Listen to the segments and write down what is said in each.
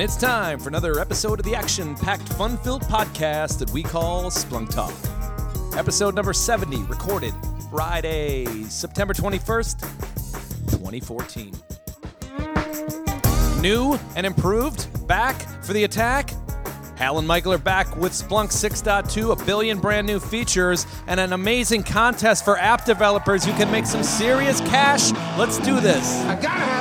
And it's time for another episode of the action packed, fun filled podcast that we call Splunk Talk. Episode number 70, recorded Friday, September 21st, 2014. New and improved, back for the attack. Hal and Michael are back with Splunk 6.2, a billion brand new features, and an amazing contest for app developers who can make some serious cash. Let's do this.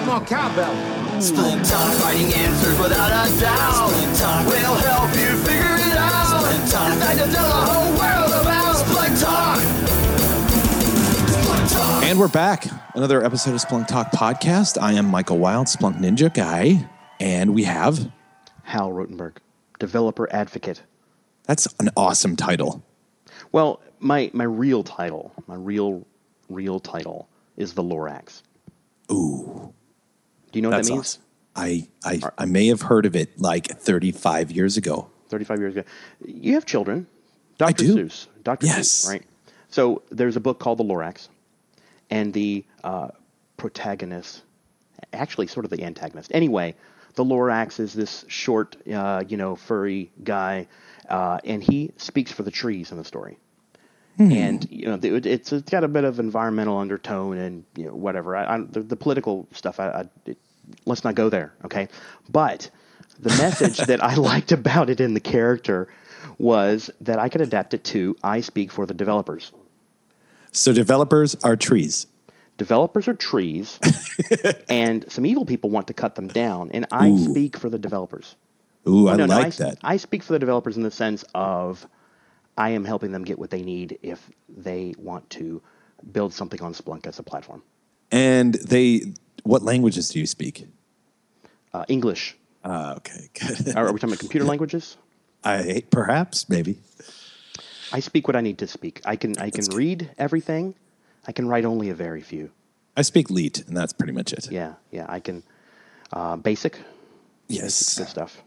I gotta more cowbell. Splunk Talk, finding answers without a doubt. Splunk Talk will help you figure it out. Splunk Talk, it's time to tell the whole world about Splunk Talk. Splunk Talk. And we're back. Another episode of Splunk Talk podcast. I am Michael Wilde, Splunk Ninja guy, and we have Hal Rothenberg, developer advocate. that's an awesome title. Well, my my real title, my real real title is the Lorax. Ooh, Do you know what that's that means? awesome. I, I I may have heard of it like 35 years ago. 35 years ago. You have children. Dr. do. Seuss. Dr. Yes. Seuss, right? So there's a book called The Lorax, and the uh, protagonist, actually sort of the antagonist. Anyway, the Lorax is this short, uh, you know, furry guy, uh, and he speaks for the trees in the story. And you know, it- it's, it's got a bit of environmental undertone and you know whatever. I, I, the, the political stuff, I, I it, let's not go there, okay? But the message that I liked about it in the character was that I could adapt it to I speak for the developers. So developers are trees. Developers are trees, and some evil people want to cut them down, and I Ooh. speak for the developers. Ooh, I No, no, like I, that. I speak for the developers in the sense of I am helping them get what they need if they want to build something on Splunk as a platform. and they, what languages do you speak? Uh, English. Uh, okay, good. Are, are we talking about computer languages? I perhaps maybe. I speak what I need to speak. I can I can read everything. I can write only a very few. I speak Leet, and that's pretty much it. Yeah, yeah. I can uh, basic, Yes. good stuff.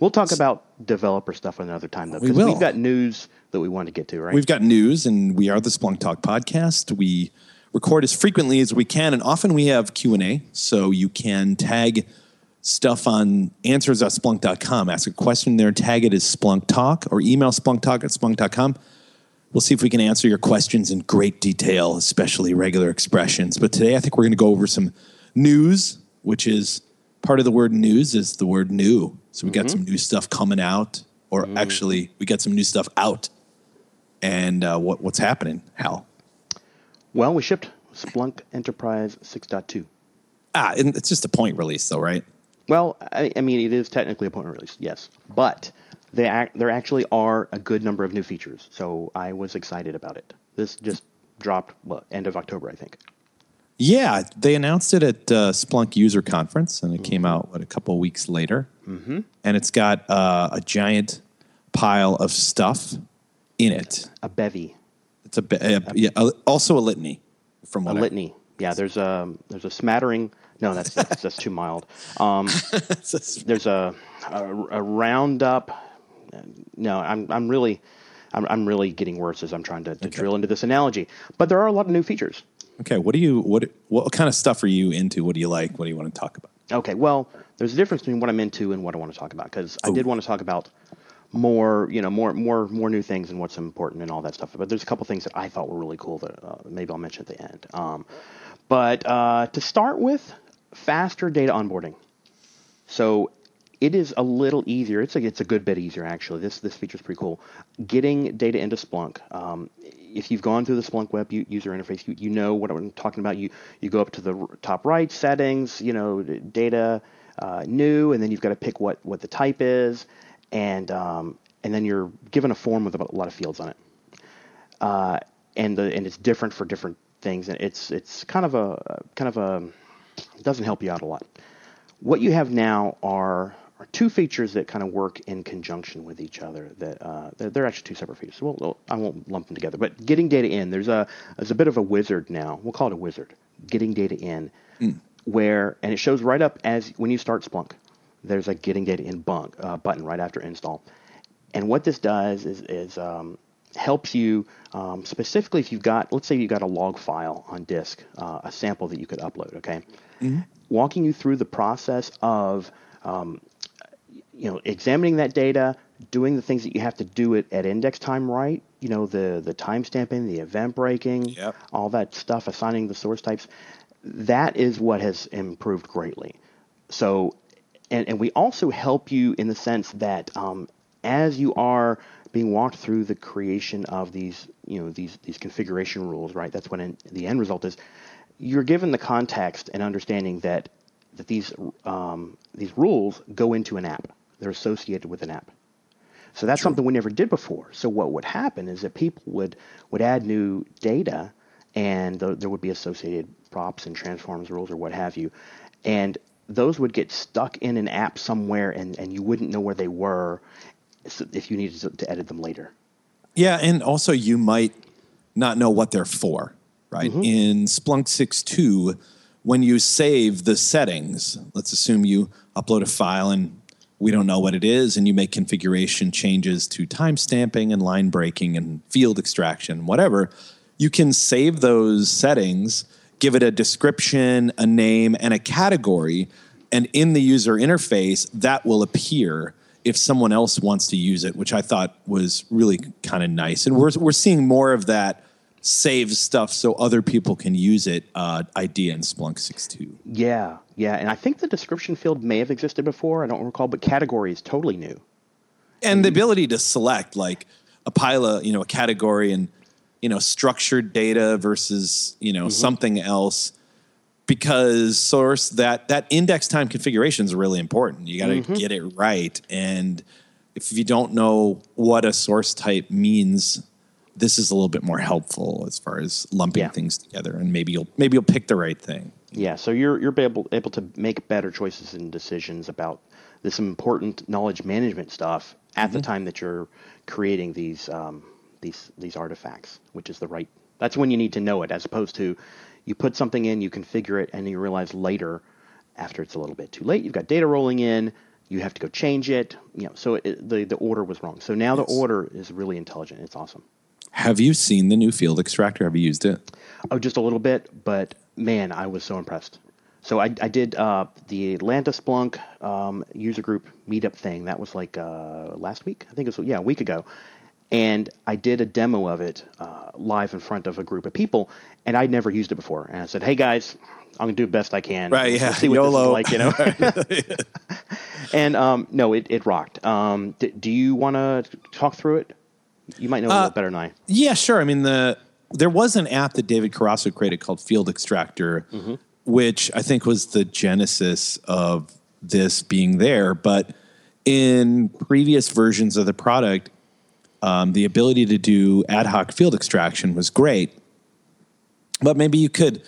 We'll talk about developer stuff another time though, because will. we've got news that we want to get to, right? We've got news, and we are the Splunk Talk podcast. We record as frequently as we can, and often we have Q and A. So you can tag stuff on answers at splunk.com. Ask a question there, tag it as Splunk Talk, or email splunktalk at splunk.com. We'll see if we can answer your questions in great detail, especially regular expressions. But today, I think we're going to go over some news, which is part of the word news is the word new. So we got some new stuff coming out, or actually, we got some new stuff out and uh, what what's happening, Hal? Well, we shipped Splunk Enterprise 6.2. Ah, and it's just a point release, though, right? Well, I, I mean, it is technically a point release, yes, but they act, there actually are a good number of new features. So I was excited about it. This just dropped what, end of October, I think. Yeah, they announced it at uh, Splunk User Conference, and it came out what a couple weeks later. Mm-hmm. And it's got uh, a giant pile of stuff in it. A bevy, It's a, uh, yeah, uh, also a litany from what I- litany. Yeah, there's a there's a smattering. No, that's that's, that's too mild. Um, there's a, a a roundup. No, I'm I'm really I'm, I'm really getting worse as I'm trying to, to drill into this analogy. But there are a lot of new features. Okay, what do you what what kind of stuff are you into? What do you like? What do you want to talk about? Okay, well, there's a difference between what I'm into and what I want to talk about because I did want to talk about more, you know, more, more, more new things and what's important and all that stuff. But there's a couple things that I thought were really cool that uh, maybe I'll mention at the end. Um, but uh, to start with, faster data onboarding. So it is a little easier. It's a it's a good bit easier actually. This this feature is pretty cool. Getting data into Splunk. Um, if you've gone through the Splunk web user interface, you, you know what I'm talking about. You you go up to the top right settings. You know data uh, new, and then you've got to pick what what the type is, and um, and then you're given a form with a lot of fields on it uh, and the and it's different for different things, and it's it's kind of a kind of a it doesn't help you out a lot. What you have now are are two features that kind of work in conjunction with each other. That uh, they're, they're actually two separate features. So we'll, we'll- I won't lump them together. But getting data in, there's a there's a bit of a wizard now. We'll call it a wizard. Getting data in, where and it shows right up as when you start Splunk. There's a getting data in bunk, uh, button right after install. And what this does is, is um, helps you um, specifically if you've got, let's say you've got a log file on disk, uh, a sample that you could upload, okay? Walking you through the process of um, you know, examining that data, doing the things that you have to do it at index time right, you know, the the time stamping, the event breaking, Yep. all that stuff, assigning the source types, that is what has improved greatly. So, and, and we also help you in the sense that um, as you are being walked through the creation of these, you know, these these configuration rules, right? That's when in, the end result is. You're given the context and understanding that that these um, these rules go into an app. They're associated with an app. So that's something we never did before. So what would happen is that people would would add new data, and th- there would be associated props and transforms rules or what have you, and those would get stuck in an app somewhere, and, and you wouldn't know where they were if you needed to, to edit them later. Yeah, and also you might not know what they're for, right? Mm-hmm. In Splunk 6.2, when you save the settings, let's assume you upload a file and we don't know what it is, and you make configuration changes to timestamping and line breaking and field extraction, whatever, you can save those settings, give it a description, a name, and a category, and in the user interface, that will appear if someone else wants to use it, which I thought was really kind of nice. And we're, we're seeing more of that save stuff so other people can use it uh, idea in Splunk 6.2. Yeah, yeah, and I think the description field may have existed before. I don't recall, but category is totally new. And the ability to select like a pile of, you know, a category and, you know, structured data versus, you know, mm-hmm. something else because source that that index time configuration is really important. You got to mm-hmm. get it right and if you don't know what a source type means, this is a little bit more helpful as far as lumping Yeah. things together and maybe you'll maybe you'll pick the right thing. Yeah, so you're you're able able to make better choices and decisions about this important knowledge management stuff at the mm-hmm. time that you're creating these um, these these artifacts, which is the right. That's when you need to know it, as opposed to you put something in, you configure it, and you realize later, after it's a little bit too late, you've got data rolling in, you have to go change it. You know, so it, the the order was wrong. So now the order is really intelligent. It's awesome. Have you seen the new field extractor? Have you used it? Oh, just a little bit, but man, I was so impressed. So I, I did uh, the Atlanta Splunk um, user group meetup thing. That was like uh, last week, I think it was yeah a week ago, and I did a demo of it uh, live in front of a group of people, and I'd never used it before. And I said, "Hey guys, I'm gonna do the best I can. Right, Let's yeah, see what YOLO. this is like, you know." and um, no, it, it rocked. Um, d- do you want to talk through it? You might know a little better than I. Yeah, sure. I mean, the there was an app that David Carasso created called Field Extractor, which I think was the genesis of this being there. But in previous versions of the product, um, the ability to do ad hoc field extraction was great. But maybe you could,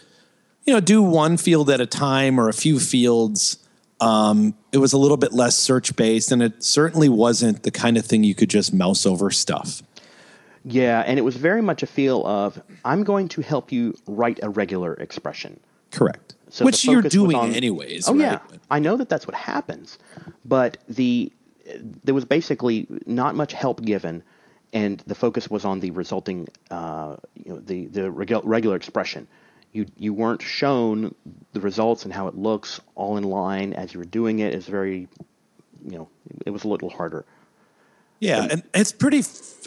you know, do one field at a time or a few fields. Um, it was a little bit less search based, and it certainly wasn't the kind of thing you could just mouse over stuff. Yeah, and it was very much a feel of I'm going to help you write a regular expression. Correct. So Which you're doing on- anyways. Oh right? yeah, I know that that's what happens, but the there was basically not much help given, and the focus was on the resulting, uh, you know, the the regu- regular expression. You you weren't shown the results and how it looks all in line as you were doing it. It's very, you know, it was a little harder. Yeah, and it's pretty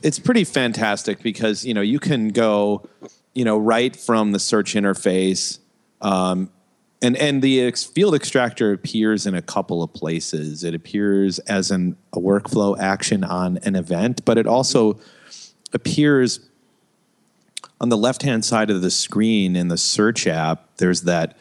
it's pretty fantastic because you know you can go, you know, right from the search interface, um, and and the ex- field extractor appears in a couple of places. It appears as an a workflow action on an event, but it also appears on the left hand side of the screen in the search app. There's that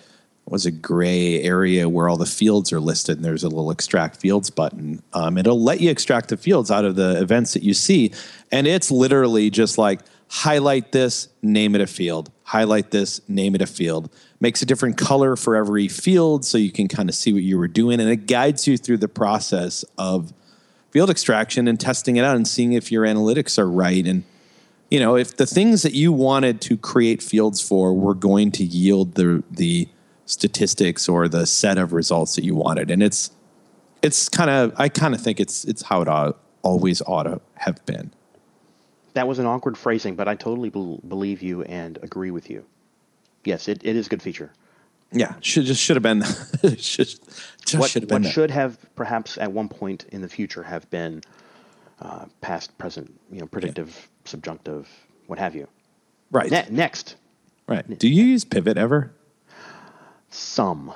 was a gray area where all the fields are listed, and there's a little extract fields button. Um, it'll let you extract the fields out of the events that you see, and it's literally just like highlight this, name it a field, highlight this, name it a field. Makes a different color for every field, so you can kind of see what you were doing, and it guides you through the process of field extraction and testing it out and seeing if your analytics are right. And you know if the things that you wanted to create fields for were going to yield the the statistics or the set of results that you wanted. And it's it's kind of i kind of think it's it's how it ought, always ought to have been That was an awkward phrasing, but I totally bel believe you and agree with you. Yes, it, it is a good feature. Yeah, should just should have been. should, just what should have been. what that. should have perhaps at one point in the future have been uh, past, present, you know, predictive, subjunctive, what have you. right. Ne- next, Right. Do you use pivot ever? some.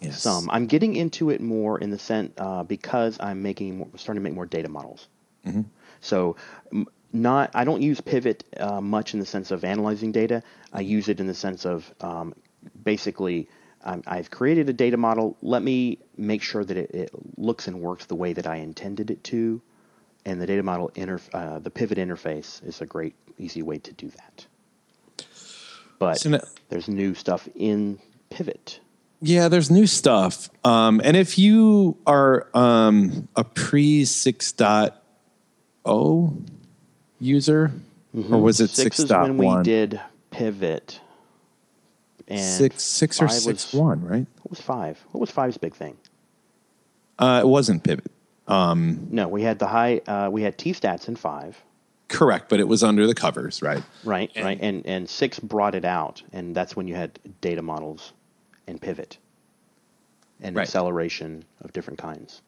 Yes. Some. I'm getting into it more in the sense uh, because I'm making more, starting to make more data models. Mm-hmm. So, m- not I don't use pivot uh, much in the sense of analyzing data. I use it in the sense of um, basically um, I've created a data model. Let me make sure that it, it looks and works the way that I intended it to, and the data model inter uh, the pivot interface is a great easy way to do that. But So now- there's new stuff in Pivot. Yeah, there's new stuff. Um, and if you are um, a pre 6.0 user, or was it Six 6.1? is when we did Pivot. And six, six or five was- six one, right? What was five? What was five's big thing? Uh, it wasn't pivot. No, we had the high. Uh, we had T stats in five, Correct, but it was under the covers, right? right? right, and and six brought it out, and that's when you had data models and pivot and Right. acceleration of different kinds.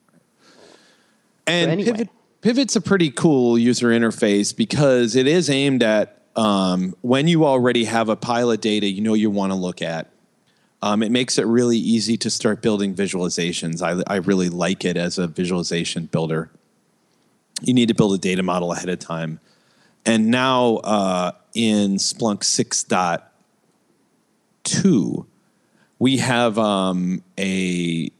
And anyway. Pivot, Pivot's a pretty cool user interface because it is aimed at um, when you already have a pile of data you know you want to look at. Um, it makes it really easy to start building visualizations. I, I really like it as a visualization builder. You need to build a data model ahead of time. And now uh, in Splunk 6.2, we have um, a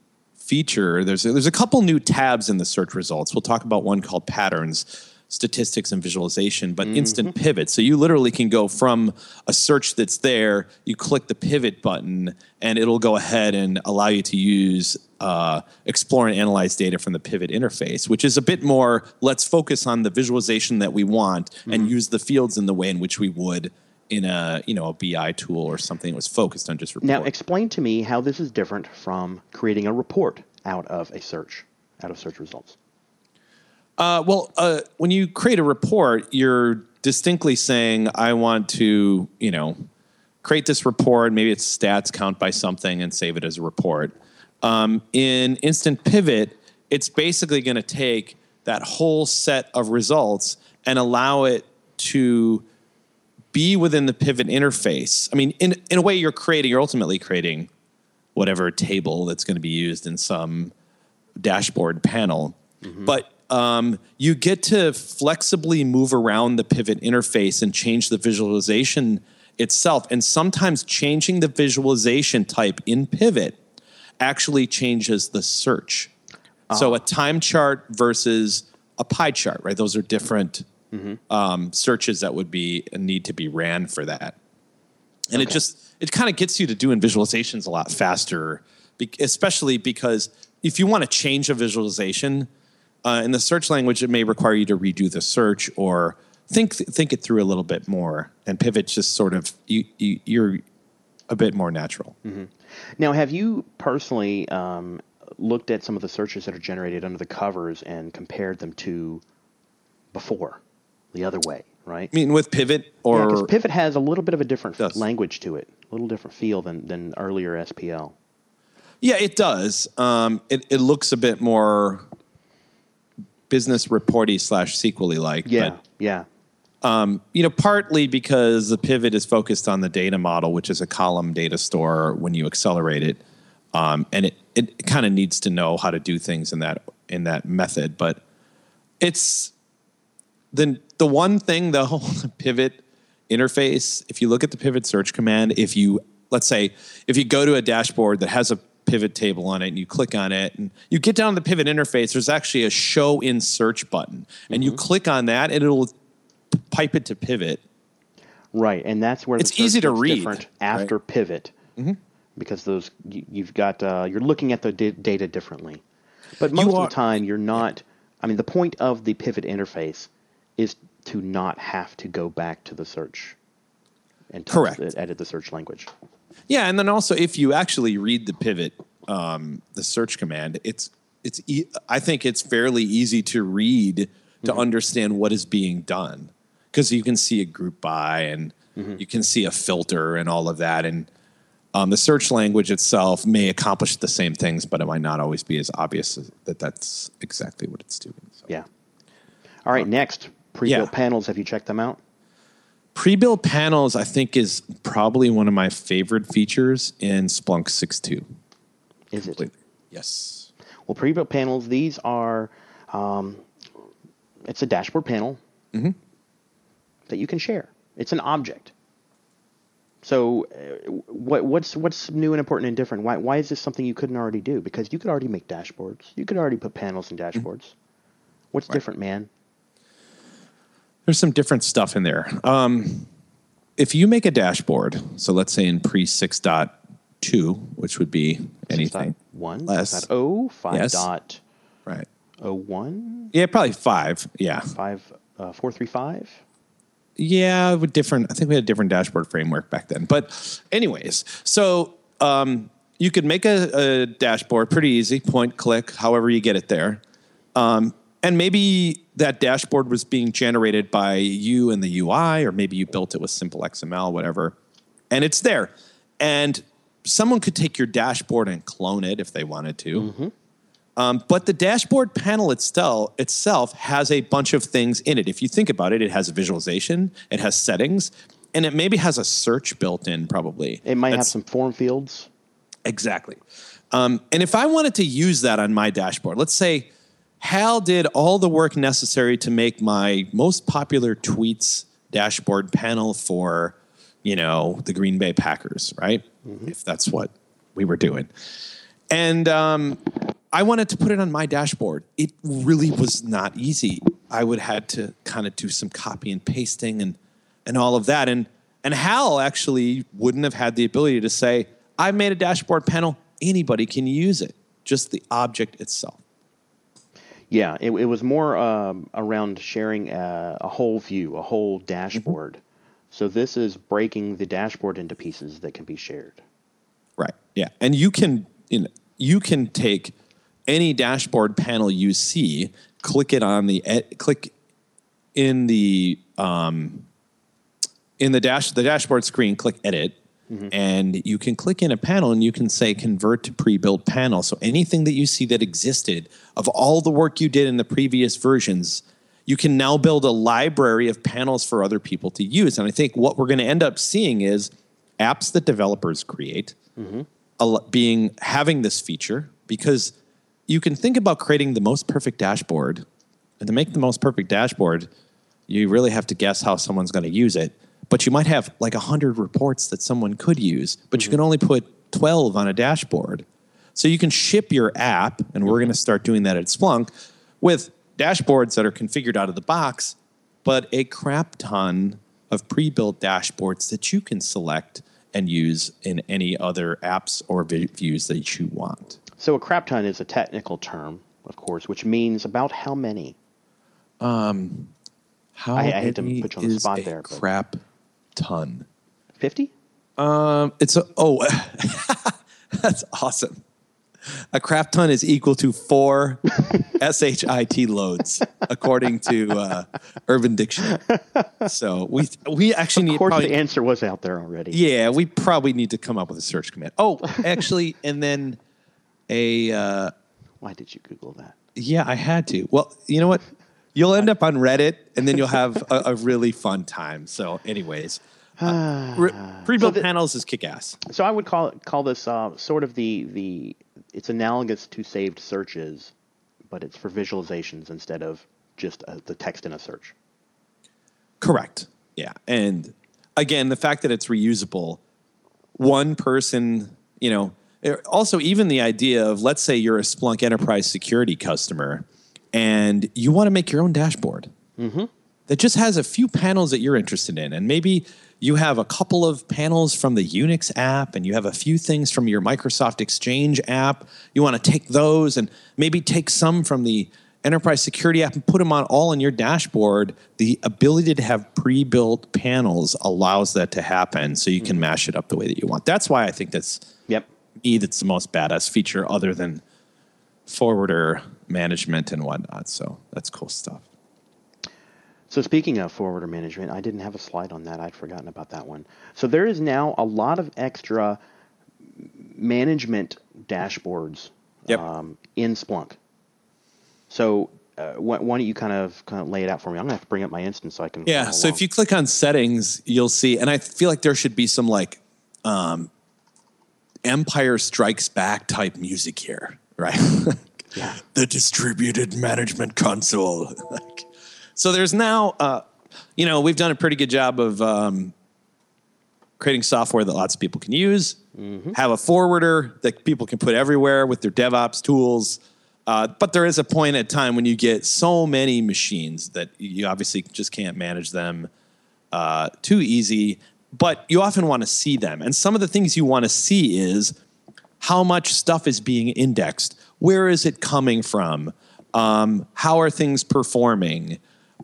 feature. There's a, there's a couple new tabs in the search results. We'll talk about one called patterns, statistics, and visualization, but instant pivot. So you literally can go from a search that's there, you click the pivot button, and it'll go ahead and allow you to use uh, explore and analyze data from the pivot interface, which is a bit more. Let's focus on the visualization that we want and use the fields in the way in which we would in a you know a BI tool or something that was focused on just report. Now, explain to me how this is different from creating a report out of a search, out of search results. Uh, well, uh, when you create a report, you're distinctly saying, I want to, you know, create this report. Maybe it's stats, count by something, and save it as a report. Um, in Instant Pivot, it's basically going to take that whole set of results and allow it to be within the pivot interface. I mean, in, in a way, you're creating, you're ultimately creating whatever table that's going to be used in some dashboard panel. But um, you get to flexibly move around the pivot interface and change the visualization itself. And sometimes changing the visualization type in pivot actually changes the search. So a time chart versus a pie chart, right? Those are different um, searches that would be need to be ran for that. And it just it kind of gets you to doing visualizations a lot faster especially because if you want to change a visualization uh, in the search language it may require you to redo the search or think think it through a little bit more and pivot just sort of you, you you're a bit more natural. Now, have you personally um, looked at some of the searches that are generated under the covers and compared them to before, the other way, right? i mean with pivot or because Pivot has a little bit of a different Does. language to it, a little different feel than, than earlier SPL. Yeah, it does. Um, it, it looks a bit more business reporty slash sequely like. Yeah, but yeah. you know, partly because the pivot is focused on the data model, which is a column data store when you accelerate it, um, and it it kind of needs to know how to do things in that in that method. But it's the the one thing the whole pivot interface. If you look at the pivot search command, if you let's say if you go to a dashboard that has a pivot table on it and you click on it and you get down to the pivot interface there's actually a show in search button and you click on that and it'll pipe it to pivot Right, and that's where It's easy to read, different right? after pivot, because those you, you've got uh, you're looking at the da- data differently. But most of the time, you're not. I mean, the point of the pivot interface is to not have to go back to the search and Correct. the- edit the search language. Yeah, and then also if you actually read the pivot, um, the search command, it's it's e- I think it's fairly easy to read to understand what is being done because you can see a group by and you can see a filter and all of that and Um, the search language itself may accomplish the same things, but it might not always be as obvious that that's exactly what it's doing. So. Yeah. All right. Next, pre-built yeah. panels. Have you checked them out? Pre-built panels, I think, is probably one of my favorite features in Splunk 6.2. Is it? Yes. Well, pre-built panels. These are. Um, it's a dashboard panel Mm-hmm. that you can share. It's an object. So, uh, what, what's what's new and important and different? Why why is this something you couldn't already do? Because you could already make dashboards. You could already put panels in dashboards. What's different, man? There's some different stuff in there. Um, if you make a dashboard, so let's say in pre 6.2, which would be anything. One Less. dot oh five Yes. dot Right. oh one Yeah, probably five. Yeah. five uh, four three five. Yeah, with different. I think we had a different dashboard framework back then. But, anyways, so um, you could make a, a dashboard pretty easy, point, click, however you get it there. Um, and maybe that dashboard was being generated by you in the UI, or maybe you built it with simple XML, whatever. And it's there. And someone could take your dashboard and clone it if they wanted to. Um, but the dashboard panel itself, itself has a bunch of things in it. If you think about it, it has a visualization, it has settings, and it maybe has a search built in, probably. It might have some form fields. Exactly. Um, and if I wanted to use that on my dashboard, let's say Hal did all the work necessary to make my most popular tweets dashboard panel for, you know, the Green Bay Packers, right? If that's what we were doing. And um, I wanted to put it on my dashboard. It really was not easy. I would had to kind of do some copy and pasting and and all of that. And and Hal actually wouldn't have had the ability to say, I made a dashboard panel, anybody can use it. Just the object itself. Yeah, it, it was more um, around sharing a, a whole view, a whole dashboard. So this is breaking the dashboard into pieces that can be shared. Right. Yeah. And you can you know, you can take any dashboard panel you see, click it on the ed- click in the um, in the dash the dashboard screen, click edit, Mm-hmm. and you can click in a panel and you can say convert to pre-built panel. So anything that you see that existed of all the work you did in the previous versions, you can now build a library of panels for other people to use. And I think what we're going to end up seeing is apps that developers create mm-hmm. lo- being having this feature because you can think about creating the most perfect dashboard and to make the most perfect dashboard you really have to guess how someone's going to use it but you might have like 100 reports that someone could use but you can only put 12 on a dashboard so you can ship your app and we're going to start doing that at splunk with dashboards that are configured out of the box but a crap ton of pre-built dashboards that you can select and use in any other apps or vi- views that you want. So a crap ton is a technical term, of course, which means about how many? Um, How I- I hate to many put you on the spot there, but- crap ton? 50? Um, it's a oh, that's awesome. A crap ton is equal to four shit loads, according to uh, Urban Dictionary. So we we actually need Of course, probably, the answer was out there already. Yeah, we probably need to come up with a search command. Oh, actually, and then a uh, Why did you Google that? yeah, I had to. Well, you know what? You'll end up on Reddit, and then you'll have a, a really fun time. So, anyways, uh, re- pre-built So the- panels is kick-ass. So I would call call this uh, sort of the the it's analogous to saved searches, but it's for visualizations instead of just uh the text in a search. Correct. Yeah, and again, the fact that it's reusable, one person, you know, also even the idea of let's say you're a Splunk Enterprise Security customer, and you want to make your own dashboard. Mm-hmm. that just has a few panels that you're interested in. And maybe you have a couple of panels from the Unix app and you have a few things from your Microsoft Exchange app. You want to take those and maybe take some from the enterprise security app and put them on all in your dashboard. The ability to have pre built panels allows that to happen so you can mm-hmm. mash it up the way that you want. That's why I think that's Yep. me that's the most badass feature other than forwarder management and whatnot. So that's cool stuff. So speaking of forwarder management, I didn't have a slide on that. I'd forgotten about that one. So there is now a lot of extra management dashboards Yep. um, in Splunk. So uh, why, why don't you kind of kind of lay it out for me? I'm gonna have to bring up my instance so I can. Yeah. So if you click on settings, you'll see, and I feel like there should be some like um, Empire Strikes Back type music here, right? Yeah. the distributed management console. like, so there's now, uh, you know, we've done a pretty good job of um, creating software that lots of people can use. Have a forwarder that people can put everywhere with their DevOps tools. Uh, but there is a point at time when you get so many machines that you obviously just can't manage them uh, too easy. But you often want to see them, and some of the things you want to see is how much stuff is being indexed, where is it coming from, um, how are things performing,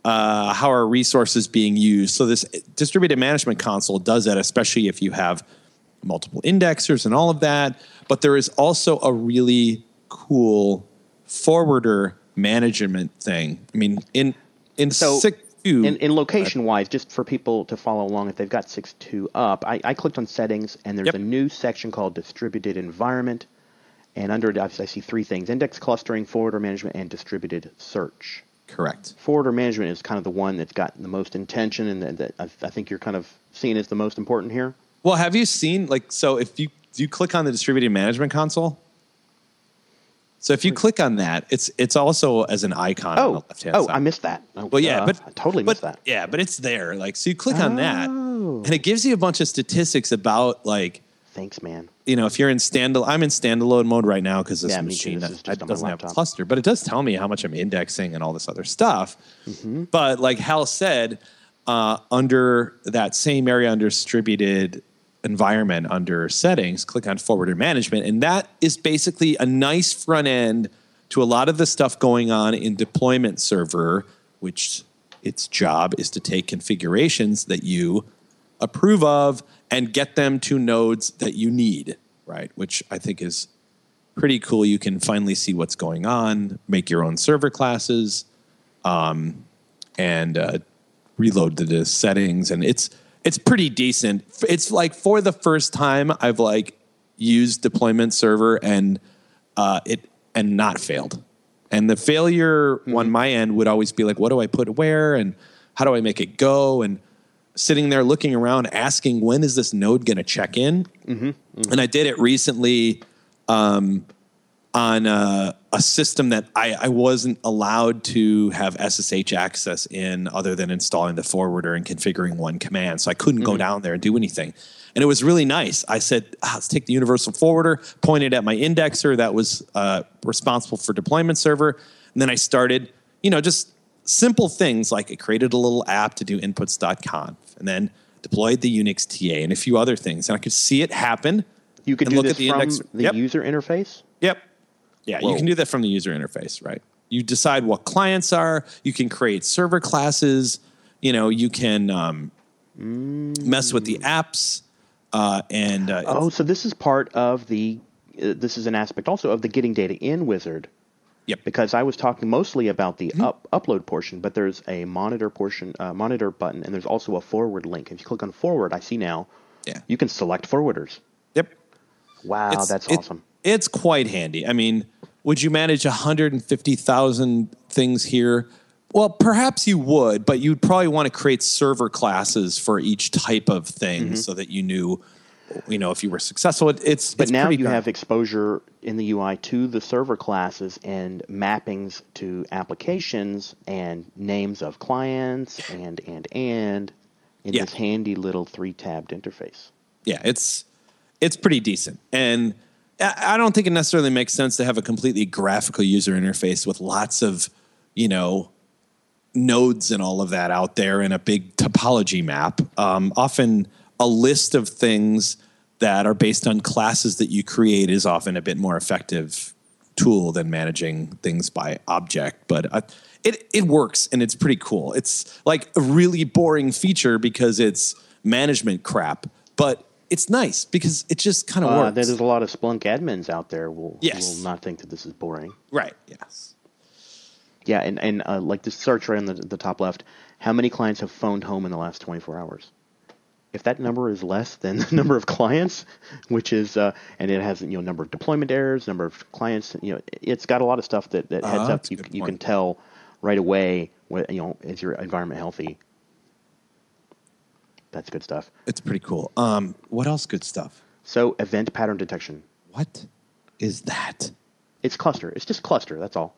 uh, how are resources being used. So this distributed management console does that, especially if you have multiple indexers and all of that. But there is also a really cool forwarder management thing. I mean, in in So, six two, in, in location wise, just for people to follow along, if they've got 6.2 up, I, I clicked on settings and there's Yep. a new section called distributed environment. And under it, I see three things index clustering, forwarder management, and distributed search. correct. Forwarder management is kind of the one that's got the most intention and that, I, I think you're kind of seeing as the most important here. Well, have you seen like so if you do you click on the distributed management console? So if you click on that, it's it's also as an icon on the Oh, left hand oh, side. I missed that. Oh, Well, yeah, uh, but I totally but, missed that. Yeah, but it's there. Like so, you click on that, Oh. and it gives you a bunch of statistics about like Thanks, man. you know if you're in standalone. I'm in standalone mode right now because this Yeah, machine This is that- just that on my doesn't have a cluster, but it does tell me how much I'm indexing and all this other stuff. Mm-hmm. But like Hal said, uh, under that same area under distributed environment under settings, click on forwarder management, and that is basically a nice front end to a lot of the stuff going on in deployment server, which its job is to take configurations that you approve of and get them to nodes that you need, right? Which I think is pretty cool. You can finally see what's going on, make your own server classes, um, and uh, reload the, settings, and it's it's pretty decent. It's like for the first time I've like used deployment server and uh, it and not failed. And the failure on my end would always be like, what do I put where and how do I make it go? And sitting there looking around, asking when is this node going to check in? And I did it recently um, on a, a system that I, I wasn't allowed to have SSH access in other than installing the forwarder and configuring one command. So I couldn't go down there and do anything. And it was really nice. I said, ah, let's take the universal forwarder, pointed at my indexer that was uh, responsible for deployment server. And then I started, you know, just simple things like I created a little app to do inputs.conf and then deployed the Unix TA and a few other things. And I could see it happen. You could do look this at the from index- the Yep. user interface. Yep. Yeah, you can do that from the user interface, right? You decide what clients are. You can create server classes. You know, you can um, mess with the apps. Uh, and uh, Oh, so this is part of the. Uh, this is an aspect also of the getting data in wizard. Yep. Because I was talking mostly about the Mm-hmm. up, upload portion, but there's a monitor portion, uh, monitor button, and there's also a forward link. If you click on forward, I see now Yeah. you can select forwarders. Yep. Wow, It's- that's it- awesome. It's quite handy. I mean, would you manage 150,000 things here? Well, perhaps you would, but you'd probably want to create server classes for each type of thing Mm-hmm. so that you knew, you know, if you were successful. It, it's But it's now you have exposure in the UI to the server classes and mappings to applications and names of clients and and and in Yeah. this handy little three tabbed interface. yeah, it's it's pretty decent, and I I don't think it necessarily makes sense to have a completely graphical user interface with lots of you know nodes and all of that out there in a big topology map. Um, often, a list of things that are based on classes that you create is often a bit more effective tool than managing things by object. But uh, it it works and it's pretty cool. It's like a really boring feature because it's management crap, but it's nice because it just kind of Uh, works. there's a lot of Splunk admins out there will Yes. will not think that this is boring. right? Yes. Yeah, and and uh, like the search right on the, the top left, how many clients have phoned home in the last 24 hours? If that number is less than the number of clients, which is uh, and it has you know number of deployment errors, number of clients, you know, it's got a lot of stuff that, that heads Ah, up. You, you can tell right away, what, you know, is your environment healthy? That's good stuff. It's pretty cool. Um, what else? Good stuff. So event pattern detection. What is that? It's cluster. It's just cluster. That's all.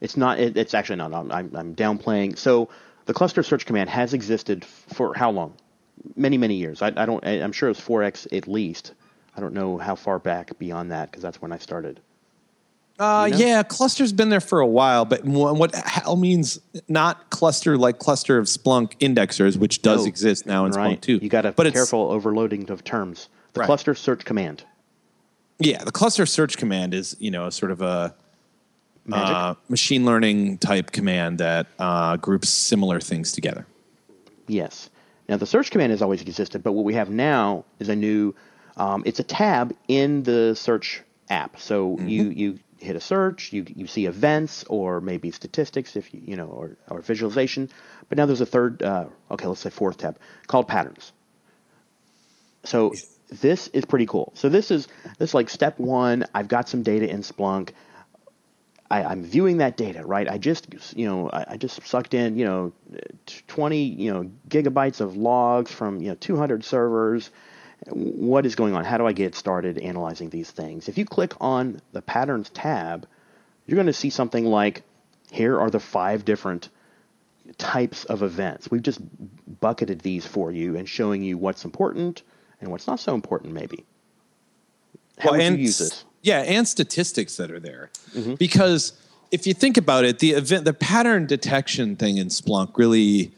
It's not. It, it's actually not. I'm, I'm downplaying. So the cluster search command has existed for how long? Many many years. I, I don't. I, I'm sure it's 4x at least. I don't know how far back beyond that because that's when I started. Uh, You know? Yeah, cluster's been there for a while, but what Hal means not cluster like cluster of Splunk indexers, which does No. exist now in right. Splunk too. You got to but be careful overloading of terms. The Right. cluster search command. Yeah, the cluster search command is you know sort of a. uh, machine learning type command that uh, groups similar things together. Yes. Now the search command has always existed, but what we have now is a new. Um, it's a tab in the search app. So Mm-hmm. you you hit a search, you you see events or maybe statistics if you you know or or visualization. But now there's a third. Uh, okay, let's say fourth tab called patterns. So this is pretty cool. So this is this is like step one. I've got some data in Splunk. I, I'm viewing that data, right? I just, you know, I, I just sucked in, you know, 20, you know, gigabytes of logs from, you know, 200 servers. What is going on? How do I get started analyzing these things? If you click on the patterns tab, you're going to see something like, here are the five different types of events. We've just bucketed these for you and showing you what's important and what's not so important, maybe. How would you use this? Yeah, and statistics that are there. Mm-hmm. Because if you think about it, the event, the pattern detection thing in Splunk really,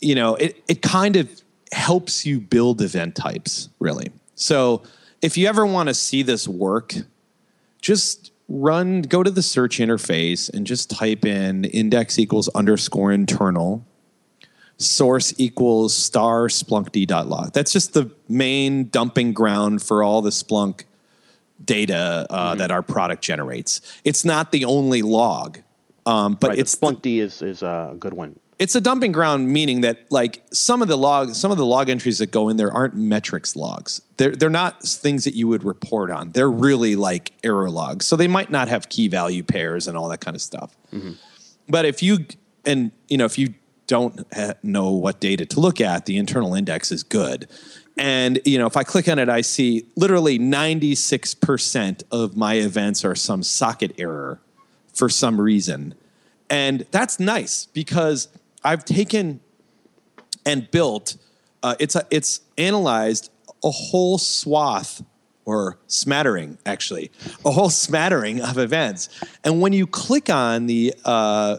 you know, it, it kind of helps you build event types, really. So if you ever want to see this work, just run, go to the search interface and just type in index equals underscore internal source equals star splunkd.log. That's just the main dumping ground for all the Splunk data uh, Mm-hmm. that our product generates. It's not the only log, um, but Right, it's Splunk D is, is a good one. it's a dumping ground, meaning that like some of the log, some of the log entries that go in there aren't metrics logs. They're they're not things that you would report on. They're really like error logs. So they might not have key value pairs and all that kind of stuff. But if you and you know if you don't ha- know what data to look at, the internal index is good. And you know if I click on it, I see literally ninety six percent of my events are some socket error for some reason. And that's nice because I've taken and built, uh, it's, a, it's analyzed a whole swath or smattering, actually, a whole smattering of events. And when you click on the uh,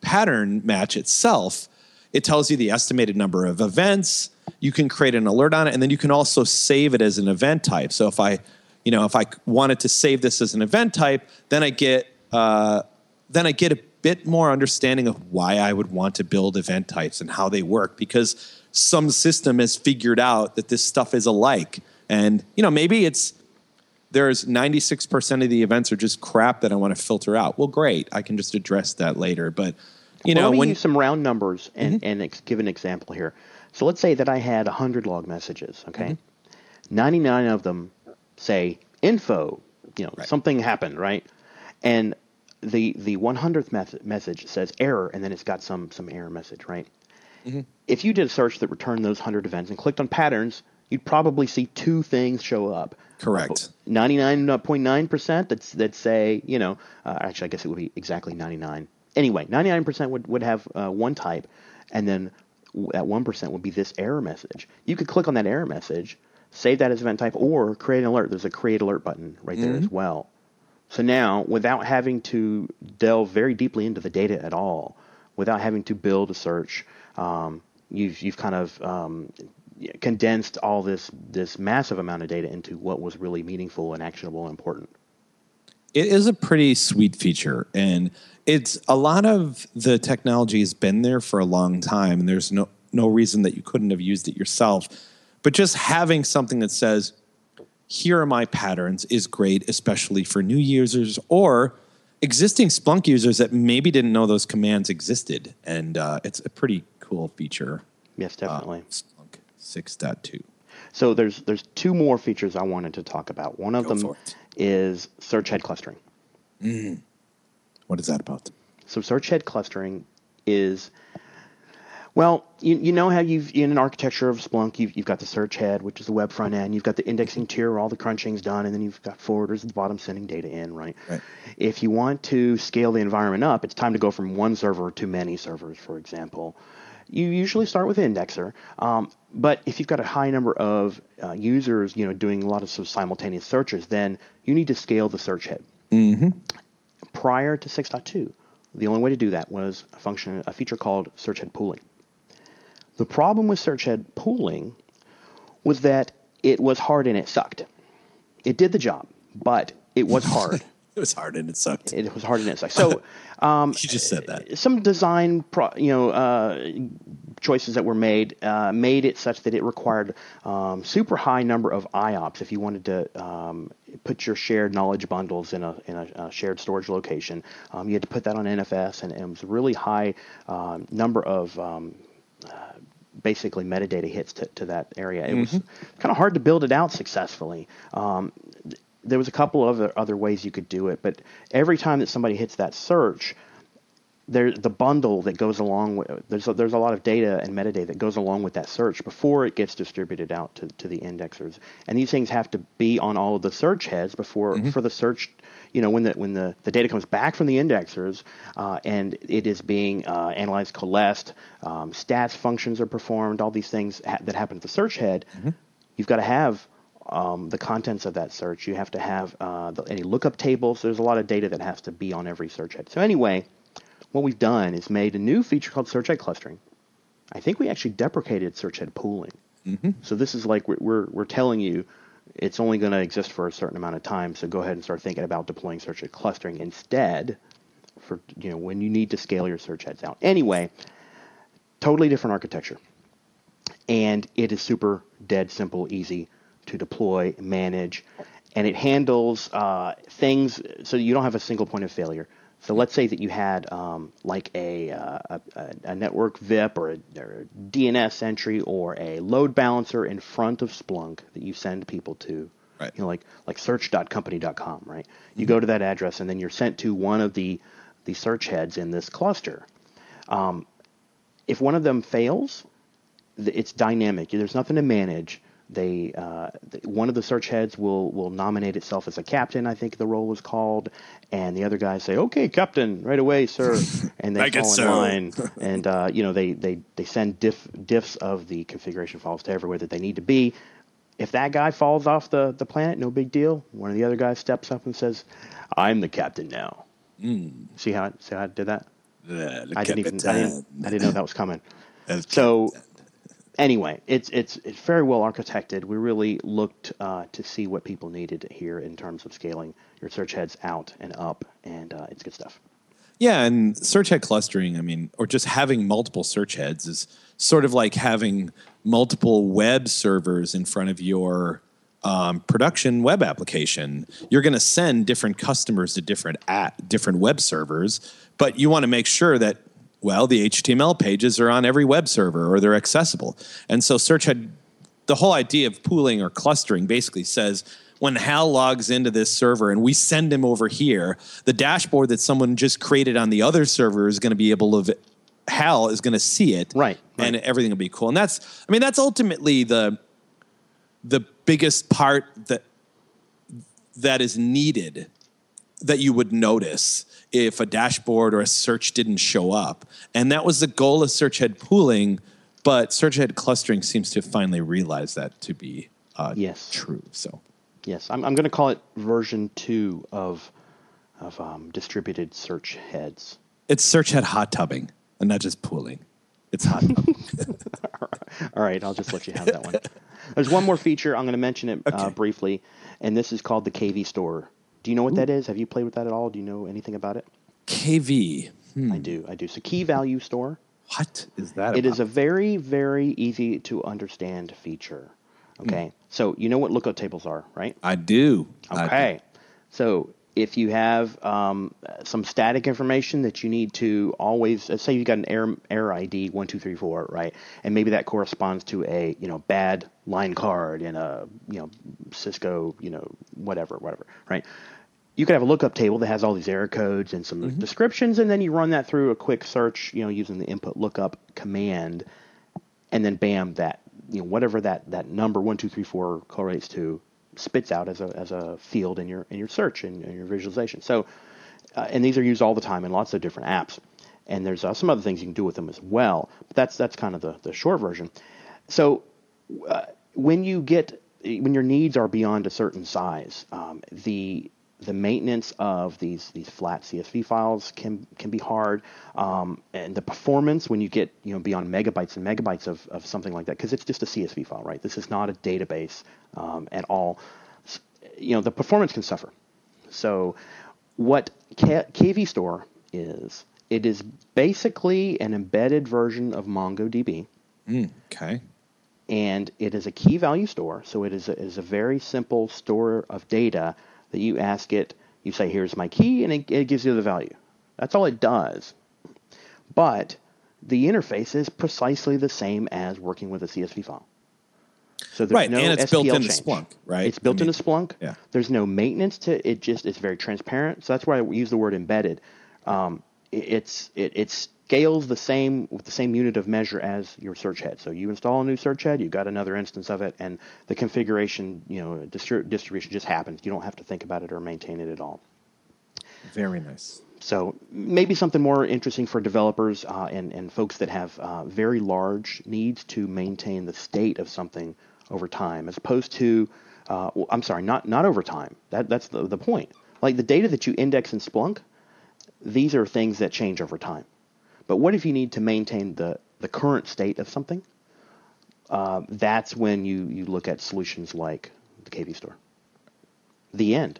pattern match itself, it tells you the estimated number of events. You can create an alert on it, and then you can also save it as an event type. So if I, you know, if I wanted to save this as an event type, then I get uh, then I get a bit more understanding of why I would want to build event types and how they work because some system has figured out that this stuff is alike. And you know, maybe it's there's 96% of the events are just crap that I want to filter out. Well, great. I can just address that later. But you well, know, let me when Mm-hmm. use some round numbers and, and ex- give an example here. So let's say that I had 100 log messages, okay? Mm-hmm. 99 of them say info, you know, something happened, right? And the the 100th mes- message says error, and then it's got some some error message, right? Mm-hmm. If you did a search that returned those 100 events and clicked on patterns, you'd probably see two things show up. Correct. 99.9% that's that say, you know, uh, actually I guess it would be exactly 99. Anyway, 99% would, would have uh, one type and then that 1% would be this error message. You could click on that error message, save that as event type or create an alert. There's a create alert button right there as well. So now, without having to delve very deeply into the data at all, without having to build a search, um, you've you've kind of um, condensed all this this massive amount of data into what was really meaningful and actionable and important. It is a pretty sweet feature and it's a lot of the technology has been there for a long time and there's no no reason that you couldn't have used it yourself but just having something that says here are my patterns is great especially for new users or existing splunk users that maybe didn't know those commands existed and uh, it's a pretty cool feature Yes, definitely. Splunk. 6.2. So there's there's two more features I wanted to talk about. One of Go them. Is search head clustering. Mm-hmm. What is that about? So search head clustering is well, you, you know how you've in an architecture of Splunk, you've, you've got the search head, which is the web front end. You've got the indexing tier where all the crunching's done, and then you've got forwarders at the bottom sending data in, right? Right. If you want to scale the environment up, it's time to go from one server to many servers, for example. You usually start with Indexer, um, but if you've got a high number of uh, users, you know, doing a lot of, sort of simultaneous searches, then you need to scale the search head prior to 6.2, the only way to do that was a function, a feature called search head pooling. The problem with search head pooling was that it was hard and it sucked. It did the job, but it was hard. It was hard and it sucked. it was hard and it sucked. So um, you just said that. some design, pro, you know, uh, choices that were made uh, made it such that it required um, super high number of IOPS if you wanted to um, put your shared knowledge bundles in a in a, uh shared storage location. Um, you had to put that on NFS, and, and it was a really high um, number of um, uh, basically metadata hits to, to that area. It was kind of hard to build it out successfully. Um, there was a couple of other, other ways you could do it, but every time that somebody hits that search, there the bundle that goes along with there's a, there's a lot of data and metadata that goes along with that search before it gets distributed out to, to the indexers. And these things have to be on all of the search heads before for the search you know when the when the, the data comes back from the indexers uh, and it is being uh, analyzed coalesced um, stats functions are performed all these things ha- that happen at the search head you've got to have um, the contents of that search you have to have uh, the, any lookup tables there's a lot of data that has to be on every search head so anyway what we've done is made a new feature called search head clustering. I think we actually deprecated search head pooling. So this is like we're, we're, we're telling you it's only going to exist for a certain amount of time. So go ahead and start thinking about deploying search head clustering instead for you know when you need to scale your search heads out. Anyway, totally different architecture, and it is super dead simple, easy to deploy, manage, and it handles uh, things so you don't have a single point of failure. So let's say that you had um, like a, uh, a, a- network VIP or a, or a DNS entry or a load balancer in front of Splunk that you send people to. Right. You know, like like search.company.com, right? You go to that address and then you're sent to one of the the search heads in this cluster. Um, if one of them fails, it's dynamic. There's nothing to manage. They uh, th- one of the search heads will will nominate itself as a captain. I think the role is called, and the other guys say, "Okay, captain, right away, sir," and they fall in so. line. and uh, you know they they they send diff diffs of the configuration files to everywhere that they need to be. If that guy falls off the, the planet, no big deal. One of the other guys steps up and says, "I'm the captain now." See how see how I did that? I didn't even I didn't, I didn't know that was coming. So anyway, it's it's it's very well architected. We really looked uh, to see what people needed here in terms of scaling your search heads out and up, and uh, it's good stuff. Yeah, and search head clustering, I mean, or just having multiple search heads is sort of like having multiple web servers in front of your um, production web application. You're going to send different customers to different at different web servers, but you want to make sure that well, the HTML pages are on every web server or they're accessible. And so search had the whole idea of pooling or clustering basically says when Hal logs into this server and we send him over here, the dashboard that someone just created on the other server is going to be able to. Hal is going to see it, Right, and everything will be cool. And that's, I mean, that's ultimately the the biggest part that that is needed that you would notice if a dashboard or a search didn't show up. And that was the goal of search head pooling, but search head clustering seems to finally realize that to be uh, Yes. true. So Yes, I'm, I'm going to call it version two of of um, distributed search heads. it's search head hot tubbing and not just pooling. It's hot tubbing. All right, I'll just let you have that one. There's one more feature. I'm going to mention it uh, briefly, and this is called the KV Store. Do you know what that is? Have you played with that at all? Do you know anything about it? KV. Hmm. I do. I do. So Key Value Store. What is that? It is a very, very easy to understand feature. Hmm. Okay. So you know what lookup tables are, right? I do. I do. Okay. So if you have um, some static information that you need to always let's say you've got an error, error ID one two three four right, and maybe that corresponds to a you know bad line card in a you know Cisco you know whatever whatever right. You could have a lookup table that has all these error codes and some descriptions, and then you run that through a quick search, you know, using the input lookup command, and then bam, that you know whatever that that number one two three four correlates to spits out as a as a field in your in your search and your visualization. So, uh, and these are used all the time in lots of different apps. And there's uh, some other things you can do with them as well. But that's that's kind of the the short version. So, uh, when you get when your needs are beyond a certain size, um, the the maintenance of these these flat CSV files can can be hard, um, and the performance when you get you know beyond megabytes and megabytes of, of something like that because it's just a CSV file, right? This is not a database um, at all. You know the performance can suffer. So, what K- KV Store is, it is basically an embedded version of MongoDB Okay. and it is a key value store. So it is a, is a very simple store of data that you ask it. You say, "Here's my key," and it, it gives you the value. That's all it does. But the interface is precisely the same as working with a CSV file. So there's Right, no and it's built into change. Splunk, right? It's built I mean, into Splunk. yeah. There's no maintenance to it. Just it's very transparent. So that's why I use the word embedded. Um, it, it's it, it scales the same with the same unit of measure as your search head. So you install a new search head, you got another instance of it, and the configuration, you know, distri- distribution just happens. You don't have to think about it or maintain it at all. Very nice. So maybe something more interesting for developers uh, and, and folks that have uh, very large needs to maintain the state of something over time, as opposed to, uh, well, I'm sorry, not not over time. That that's the the point. Like the data that you index in Splunk, these are things that change over time. But what if you need to maintain the the current state of something? Uh, that's when you you look at solutions like the KV Store. The end.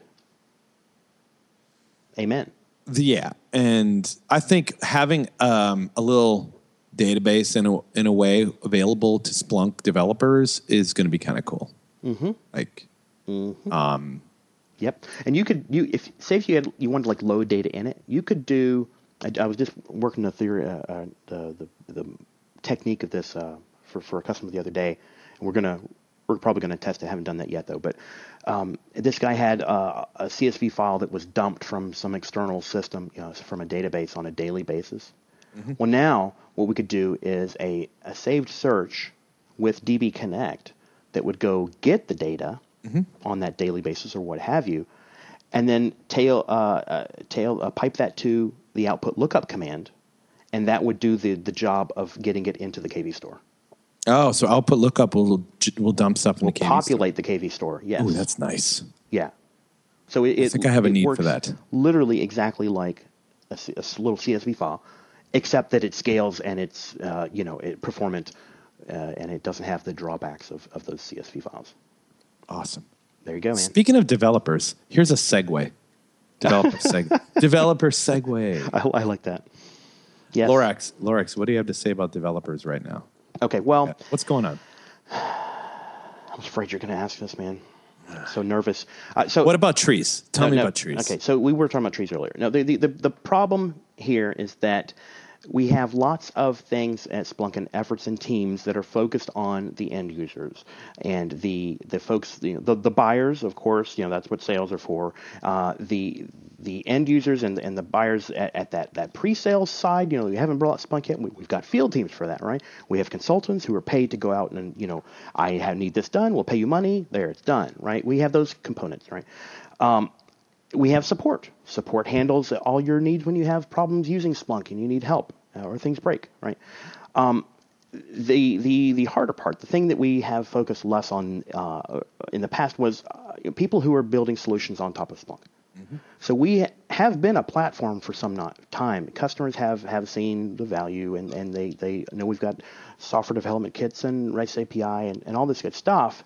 Amen. The- yeah, and I think having um, a little database in a in a way available to Splunk developers is going to be kind of cool. Mm-hmm. Like, Yep. And you could you if say if you had you wanted to like load data in it, you could do. I, I was just working the theory, uh, uh, the, the the technique of this uh, for for a customer the other day, and we're gonna we're probably gonna test it. I haven't done that yet though. But um, this guy had uh, a CSV file that was dumped from some external system, you know, from a database on a daily basis. Well, now what we could do is a, a saved search with DB Connect that would go get the data on that daily basis or what have you, and then tail uh, uh, tail uh, pipe that to the output lookup command, and that would do the the job of getting it into the KV store. oh, so output lookup will will dump stuff in Will the KV populate the KV store. Yes. Ooh, that's nice. Yeah. So it, it think I have a it need for that. Literally exactly like a little CSV file, except that it scales and it's uh, you know it performant, uh, and it doesn't have the drawbacks of, of those CSV files. Awesome. There you go, man. Speaking of developers, here's a segue. Developer segue. Developer segue. I, I like that. Yes. Lorax, Lorax, what do you have to say about developers right now? Okay. Well, What's going on? I was afraid you're going to ask this, man. I'm so nervous. Uh, so What about trees? Tell No, me no. about trees. Okay, so we were talking about trees earlier. No, the, the, the, the problem here is that we have lots of things at Splunk and efforts and teams that are focused on the end users and the the folks, the, the buyers, of course, you know, that's what sales are for. Uh, the the end users and, and the buyers at, at that, that pre-sales side, you know, we haven't brought Splunk yet. We, we've got field teams for that, right? We have consultants who are paid to go out and, you know, I have, need this done. We'll pay you money. There, it's done, right? We have those components, right? Um, we have support. Support handles all your needs when you have problems using Splunk and you need help uh, or things break, right? Um, the the the harder part, the thing that we have focused less on uh, in the past was uh, people who are building solutions on top of Splunk. So we have been a platform for some not time. Customers have, have seen the value and, and they, they know we've got software development kits and REST API and, and all this good stuff.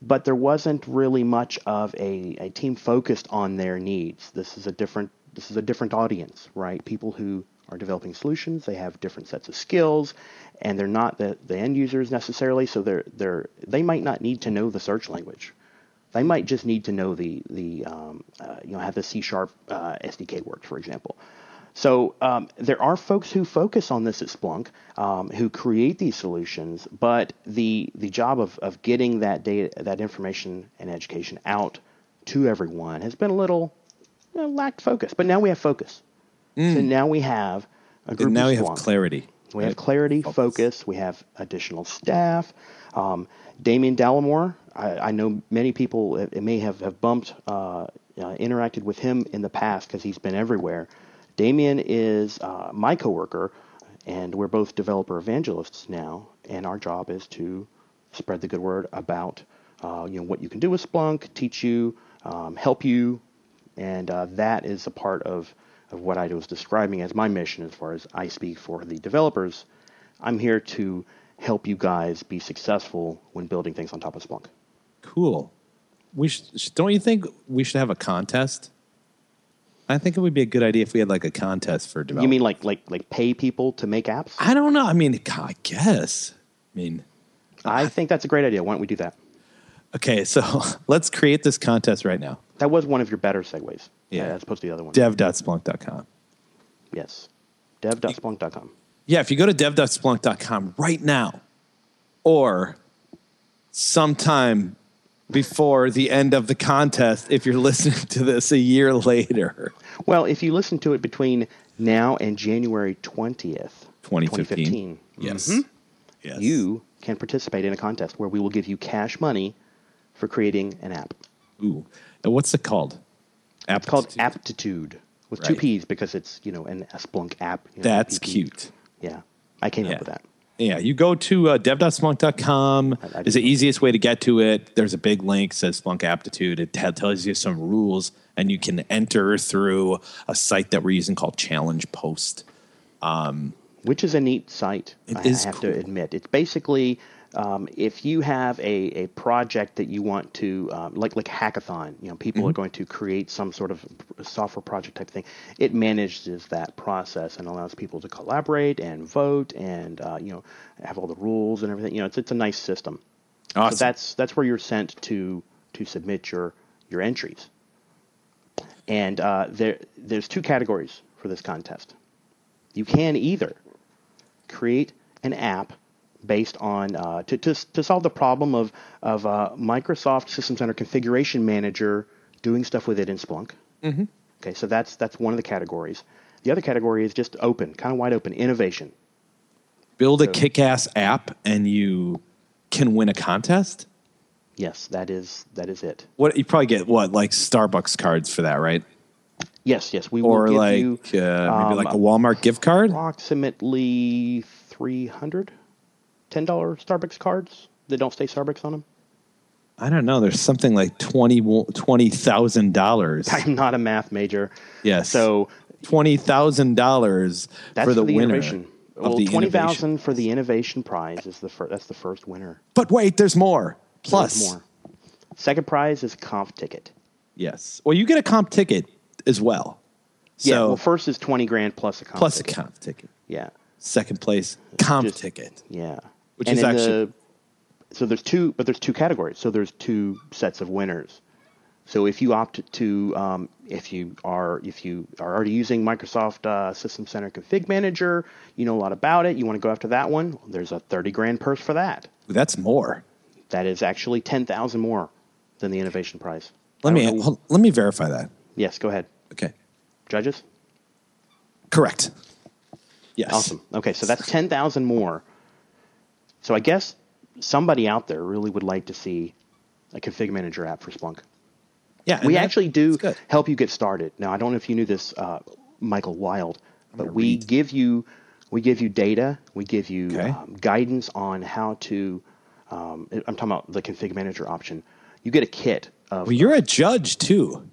But there wasn't really much of a, a team focused on their needs. This is a different this is a different audience, right? People who are developing solutions, they have different sets of skills, and they're not the, the end users necessarily. So they're they're they might not need to know the search language They might just need to know the the um, uh, you know how the C sharp uh, SDK works, for example. So um, there are folks who focus on this at Splunk, um, who create these solutions, but the the job of, of getting that data, that information and education out to everyone has been a little you know, lacked focus. But now we have focus. So now we have a group And now of we have clarity. We have clarity, Focus. focus. We have additional staff. Um, Damien Dallimore, I, I know many people uh, may have, have bumped, uh, uh, interacted with him in the past because he's been everywhere. Damien is uh, my coworker, and we're both developer evangelists now, and our job is to spread the good word about uh, you know what you can do with Splunk, teach you, um, help you, and uh, that is a part of, of what I was describing as my mission as far as I speak for the developers. I'm here to help you guys be successful when building things on top of Splunk. Cool. We should, sh- don't you think we should have a contest? I think it would be a good idea if we had like a contest for development. You mean like like like pay people to make apps? I don't know. I mean, I guess. I mean, I think that's a great idea. Why don't we do that? okay. So let's create this contest right now. That was one of your better segues. Yeah. as opposed to the other one. Dev.splunk.com. yes, dev.splunk.com. Yeah, if you go to dev.splunk.com right now, or sometime before the end of the contest, if you're listening to this a year later, Well, if you listen to it between now and January 20th, 2015. Yes. Mhm, Yes. you can participate in a contest where we will give you cash money for creating an app. Ooh. And what's it called? It's called Aptitude. Aptitude with two P's because it's you know an Splunk app. you know, That's APP. cute. Yeah, I came Yeah. up with that. Yeah, you go to uh, dev.splunk.com. Is the easiest way to get to it. There's a big link says Splunk Aptitude. It te- tells you some rules, and you can enter through a site that we're using called ChallengePost. which is a neat site. It I is have cool. to admit, it's basically um, if you have a, a project that you want to um, like like hackathon, you know, people Mm-hmm. are going to create some sort of software project type thing. It manages that process and allows people to collaborate and vote and uh, you know have all the rules and everything. You know, it's it's a nice system. Awesome. So that's that's where you're sent to to submit your your entries. And uh, there there's two categories for this contest. You can either create an app based on uh, to, to to solve the problem of of uh, Microsoft System Center Configuration Manager doing stuff with it in Splunk. Mm-hmm. Okay, so that's that's one of the categories. The other category is just open, kind of wide open, innovation. Build a kick ass app, and you can win a contest. Yes, that is that is it. What you probably get what like Starbucks cards for that, right? Yes, yes, we will Or give like you uh, maybe um, like a Walmart gift card. approximately 300 $10 Starbucks cards that don't say Starbucks on them. I don't know. There's something like twenty twenty thousand dollars. I'm not a math major. Yes. So twenty thousand dollars for the, winner innovation. of Well, the twenty thousand for the innovation prize is the first. That's the first winner. But wait, there's more. Plus, There's more. Second prize is a conf ticket. yes. Well, you get a comp ticket as well. So yeah. Well, first is twenty grand plus a conf plus a comp ticket. Yeah. Second place comp Just- ticket. Yeah. Which And is actually- the- so there's two, but there's two categories. So there's two sets of winners. So if you opt to, um, if you are if you are already using Microsoft uh, System Center Config Manager, you know a lot about it. You want to go after that one. There's a 30 grand purse for that. That's more. That is actually 10,000 more than the innovation prize. Let me hold, let me verify that. Yes, go ahead, Okay. judges. Correct. Yes. Awesome. Okay, so that's 10,000 more. So I guess somebody out there really would like to see a config manager app for Splunk. Yeah. we actually do help you get started. Now, I don't know if you knew this, uh, Michael Wilde, but we read. give you we give you data, we give you Okay. um, guidance on how to. Um, I'm talking about the config manager option. You get a kit of Well, you're a judge too.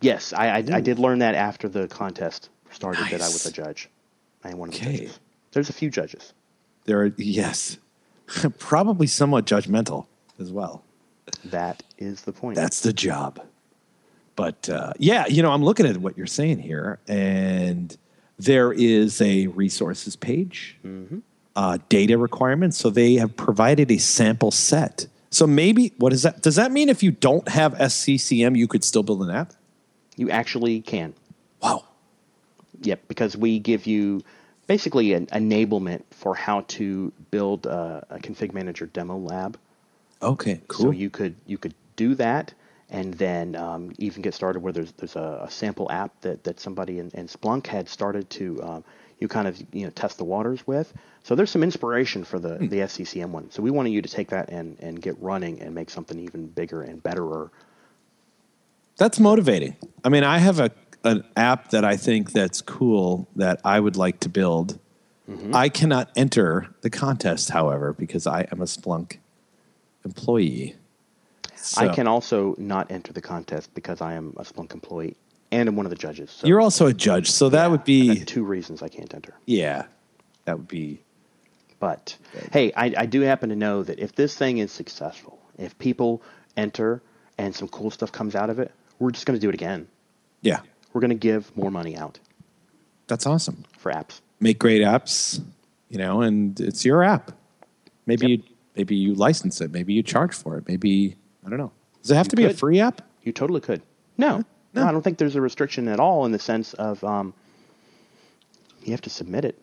yes. I, I, I did learn that after the contest started that I was a judge. I am one of the judges. There's a few judges. There are yes, probably somewhat judgmental as well. That is the point. That's the job. But uh, yeah, you know, I'm looking at what you're saying here, and there is a resources page, uh, data requirements. So they have provided a sample set. So maybe what is that? Does that mean if you don't have SCCM, you could still build an app? You actually can. Wow. Yep, because we give you basically an enablement for how to build a, a config manager demo lab. Okay. Cool. So you could you could do that, and then um, even get started where there's there's a, a sample app that, that somebody in, in Splunk had started to um, you kind of you know test the waters with. So there's some inspiration for the the SCCM one. So we wanted you to take that and and get running and make something even bigger and betterer. That's motivating. I mean, I have a an app that I think that's cool that I would like to build. Mm-hmm. I cannot enter the contest, however, because I am a Splunk employee. I can also not enter the contest because I am a Splunk employee and I'm one of the judges. So You're also a judge, so that would be two reasons I can't enter. yeah, that would be But hey, I, I do happen to know that if this thing is successful, if people enter and some cool stuff comes out of it, we're just going to do it again. yeah. We're going to give more money out That's awesome. for apps. Make great apps, you know, and it's your app. Maybe Yep. you maybe you license it. Maybe you charge for it. Maybe I don't know. Does it have to be a free app? You totally could. No, no, I don't think there's a restriction at all in the sense of um, you have to submit it.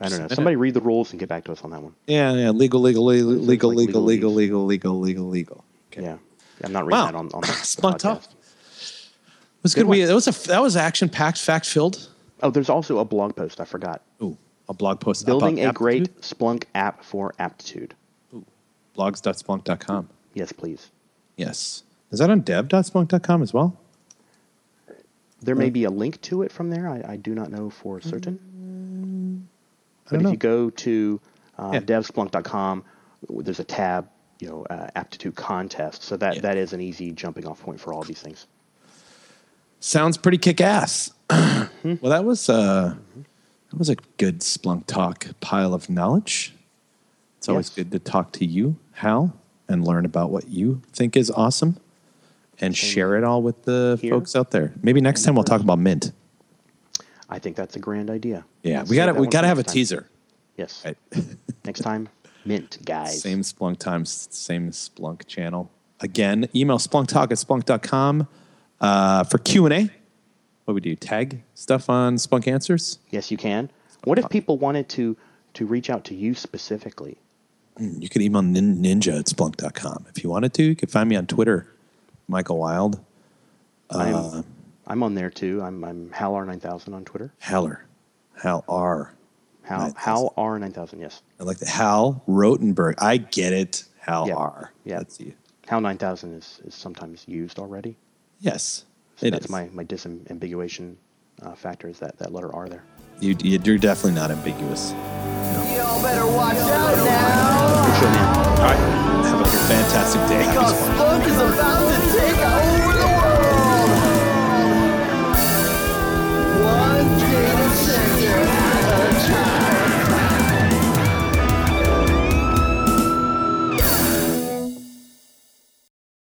I don't know. Somebody read the rules and get back to us on that one. Yeah, yeah. Legal, legal, legal, legal, like legal, legal, legal, legal, legal, legal. Okay. Yeah, I'm not reading Wow. that on, on the podcast. It was Good good. We, that was a that was action packed, fact filled. Oh, there's also a blog post. I forgot. Ooh, a blog post Building a great? Splunk app for aptitude. Ooh, blogs.splunk.com. Yes, please. Yes. Is that on dev.splunk.com as well? There may be a link to it from there. I, I do not know for certain. I But if know. you go to uh, Yeah. devsplunk.com, there's a tab, you know, uh, aptitude contest. So that, Yeah. that is an easy jumping off point for all these things. Sounds pretty kick ass. well, that was uh, that was a good Splunk talk pile of knowledge. It's always Yes. good to talk to you, Hal, and learn about what you think is awesome, and share it all with the Here. folks out there. Maybe next time we'll talk about Mint. I think that's a grand idea. Yeah, Let's we got to we got to have a time. teaser. Yes. Right. Next time, mint, guys. Same Splunk times, same Splunk channel. Again, email splunktalk at splunk.com uh, for Q&A. What we do, tag stuff on Splunk Answers? Yes, you can. What if people wanted to to reach out to you specifically? You could email nin- ninja at splunk.com. If you wanted to, you could find me on Twitter, Michael Wilde, Uh, I'm, I'm on there too. I'm, I'm HalR9000 on Twitter. Haller, Hal R. How 9000. Hal R9000, yes. I like the Hal Rothenberg. I get it. Hal Yeah. R. Yeah. That's you. Hal 9000 is, is sometimes used already. Yes, So it that's is. my, my disambiguation uh, factor is that, that letter R there. You, you, you're definitely not ambiguous. Y'all better watch out now. Good show, man. All right. Have a fantastic day. Cause Splunk. Splunk is about to take